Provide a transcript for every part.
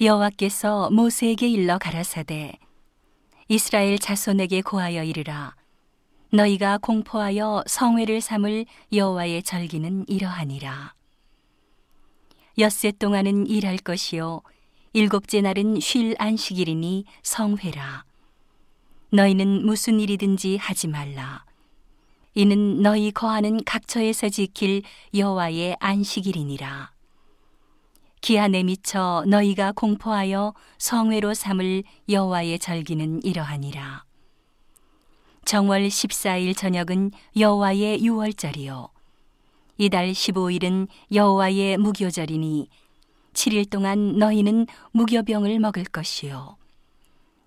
여호와께서 모세에게 일러 가라사대 이스라엘 자손에게 고하여 이르라. 너희가 공포하여 성회를 삼을 여호와의 절기는 이러하니라. 엿새 동안은 일할 것이요 일곱째 날은 쉴 안식일이니 성회라. 너희는 무슨 일이든지 하지 말라. 이는 너희 거하는 각처에서 지킬 여호와의 안식일이니라 기한에 미쳐 너희가 공포하여 성회로 삼을 여호와의 절기는 이러하니라. 정월 14일 저녁은 여호와의 유월절이요. 이달 15일은 여호와의 무교절이니 7일 동안 너희는 무교병을 먹을 것이요.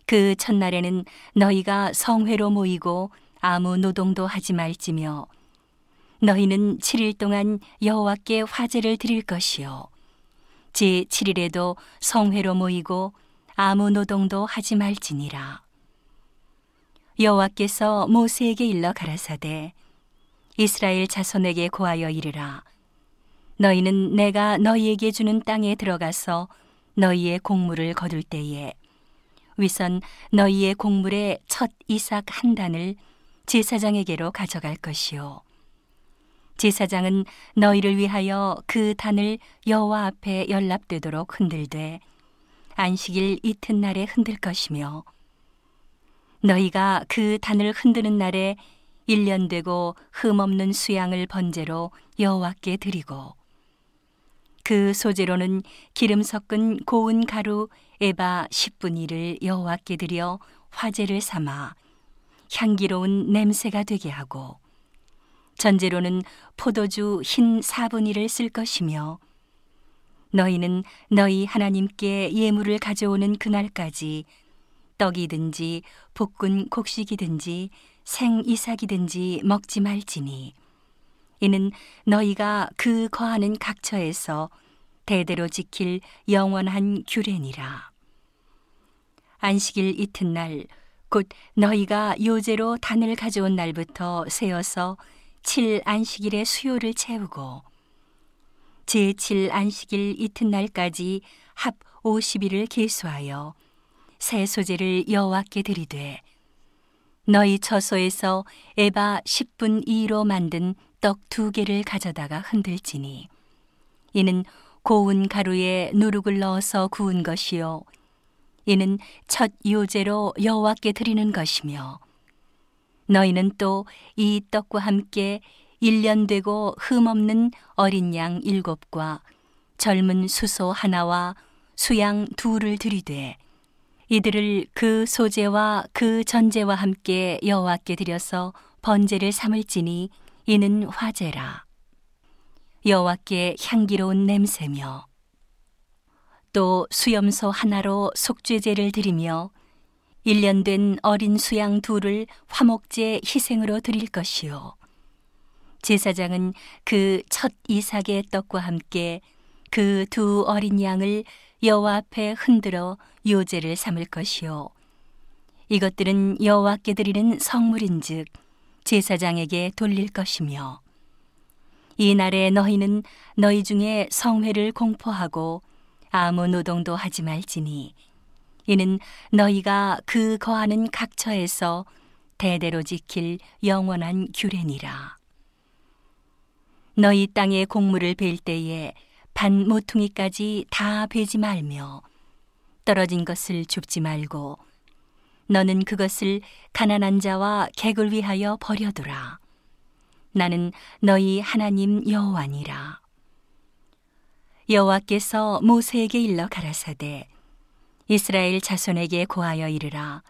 그 첫날에는 너희가 성회로 모이고 아무 노동도 하지 말지며 너희는 7일 동안 여호와께 화제를 드릴 것이요. 제 7일에도 성회로 모이고 아무 노동도 하지 말지니라. 여호와께서 모세에게 일러 가라사대 이스라엘 자손에게 고하여 이르라 너희는 내가 너희에게 주는 땅에 들어가서 너희의 곡물을 거둘 때에 위선 너희의 곡물의 첫 이삭 한 단을 제사장에게로 가져갈 것이요 제사장은 너희를 위하여 그 단을 여호와 앞에 연납되도록 흔들되 안식일 이튿날에 흔들 것이며 너희가 그 단을 흔드는 날에 일년 되고 흠 없는 수양을 번제로 여호와께 드리고 그 소재로는 기름 섞은 고운 가루 에바 10분 1을 여호와께 드려 화제를 삼아 향기로운 냄새가 되게 하고 전제로는 포도주 흰 4분 1을 쓸 것이며 너희는 너희 하나님께 예물을 가져오는 그날까지 떡이든지 볶은 곡식이든지 생 이삭이든지 먹지 말지니 이는 너희가 그 거하는 각처에서 대대로 지킬 영원한 규례니라. 안식일 이튿날 곧 너희가 요제로 단을 가져온 날부터 세어서 칠 안식일의 수요를 채우고 제7 안식일 이튿날까지 합 50일을 계수하여 새 소재를 여호와께 드리되 너희 처소에서 에바 10분 2로 만든 떡 두 개를 가져다가 흔들지니 이는 고운 가루에 누룩을 넣어서 구운 것이요 이는 첫 요제로 여호와께 드리는 것이며 너희는 또 이 떡과 함께 일년 되고 흠없는 어린 양 일곱과 젊은 수소 하나와 수양 둘을 들이되 이들을 그 소재와 그 전제와 함께 여호와께 드려서 번제를 삼을지니 이는 화제라. 여호와께 향기로운 냄새며 또 수염소 하나로 속죄제를 드리며 1년 된 어린 수양 둘을 화목제 희생으로 드릴 것이요. 제사장은 그 첫 이삭의 떡과 함께 그 두 어린 양을 여호와 앞에 흔들어 요제를 삼을 것이요. 이것들은 여호와께 드리는 성물인즉 제사장에게 돌릴 것이며 이 날에 너희는 너희 중에 성회를 공포하고 아무 노동도 하지 말지니 이는 너희가 그 거하는 각처에서 대대로 지킬 영원한 규례니라. 너희 땅의 곡물을 벨 때에 반 모퉁이까지 다 베지 말며 떨어진 것을 줍지 말고 너는 그것을 가난한 자와 객을 위하여 버려두라. 나는 너희 하나님 여호와니라. 여호와께서 모세에게 일러 가라사대 이스라엘 자손에게 고하여 이르라.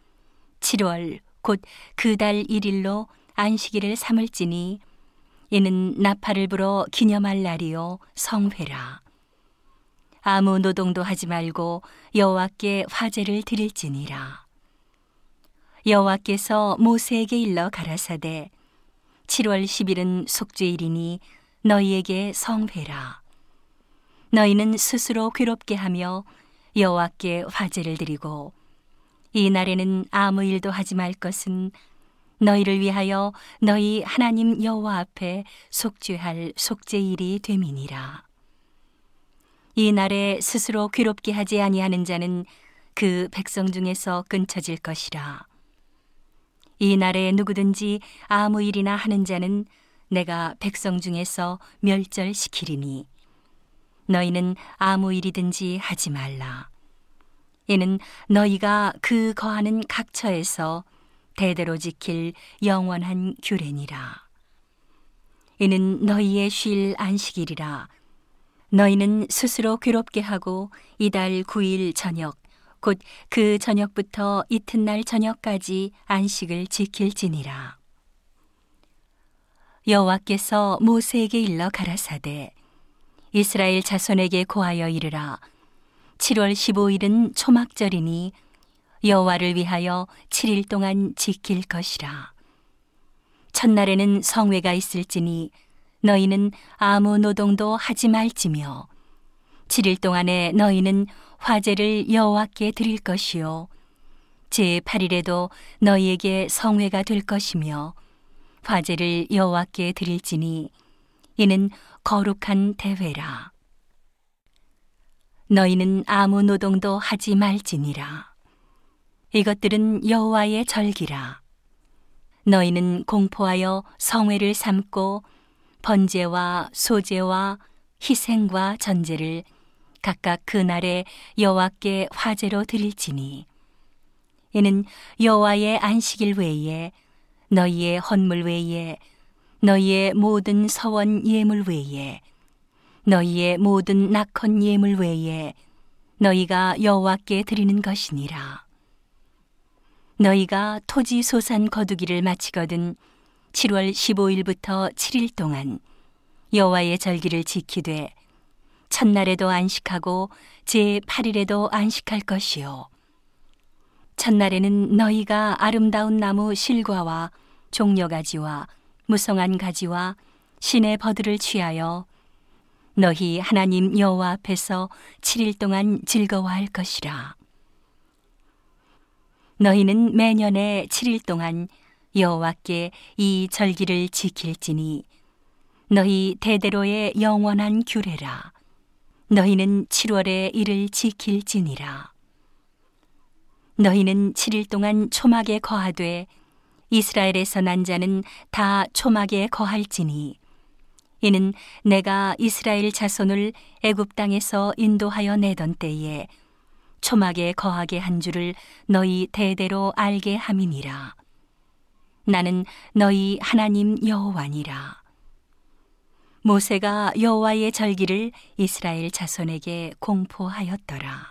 7월 곧 그 달 1일로 안식일을 삼을지니 이는 나팔을 불어 기념할 날이요 성회라. 아무 노동도 하지 말고 여호와께 화제를 드릴지니라. 여호와께서 모세에게 일러 가라사대 7월 10일은 속죄일이니 너희에게 성회라. 너희는 스스로 괴롭게 하며 여호와께 화제를 드리고 이 날에는 아무 일도 하지 말 것은 너희를 위하여 너희 하나님 여호와 앞에 속죄할 속죄일이 됨이니라. 이 날에 스스로 괴롭게 하지 아니하는 자는 그 백성 중에서 끊쳐질 것이라. 이 날에 누구든지 아무 일이나 하는 자는 내가 백성 중에서 멸절시키리니 너희는 아무 일이든지 하지 말라. 이는 너희가 그 거하는 각처에서 대대로 지킬 영원한 규례니라. 이는 너희의 쉴 안식일이라. 너희는 스스로 괴롭게 하고 이달 9일 저녁 곧 그 저녁부터 이튿날 저녁까지 안식을 지킬지니라. 여호와께서 모세에게 일러 가라사대 이스라엘 자손에게 고하여 이르라. 7월 15일은 초막절이니 여호와를 위하여 7일 동안 지킬 것이라. 첫날에는 성회가 있을지니 너희는 아무 노동도 하지 말지며 7일 동안에 너희는 화제를 여호와께 드릴 것이요. 제 8일에도 너희에게 성회가 될 것이며 화제를 여호와께 드릴지니 이는 거룩한 대회라. 너희는 아무 노동도 하지 말지니라. 이것들은 여호와의 절기라. 너희는 공포하여 성회를 삼고 번제와 소제와 희생과 전제를 각각 그날에 여호와께 화제로 드릴지니 이는 여호와의 안식일 외에 너희의 헌물 외에 너희의 모든 서원 예물 외에 너희의 모든 낙헌 예물 외에 너희가 여호와께 드리는 것이니라. 너희가 토지 소산 거두기를 마치거든 7월 15일부터 7일 동안 여호와의 절기를 지키되 첫날에도 안식하고 제 8일에도 안식할 것이요. 첫날에는 너희가 아름다운 나무 실과와 종려가지와 무성한 가지와 신의 버들을 취하여 너희 하나님 여호와 앞에서 7일 동안 즐거워할 것이라. 너희는 매년에 7일 동안 여호와께 이 절기를 지킬지니 너희 대대로의 영원한 규례라. 너희는 7월에 이를 지킬지니라. 너희는 7일 동안 초막에 거하되 이스라엘에서 난 자는 다 초막에 거할지니. 이는 내가 이스라엘 자손을 애굽 땅에서 인도하여 내던 때에 초막에 거하게 한 줄을 너희 대대로 알게 함이니라. 나는 너희 하나님 여호와니라. 모세가 여호와의 절기를 이스라엘 자손에게 공포하였더라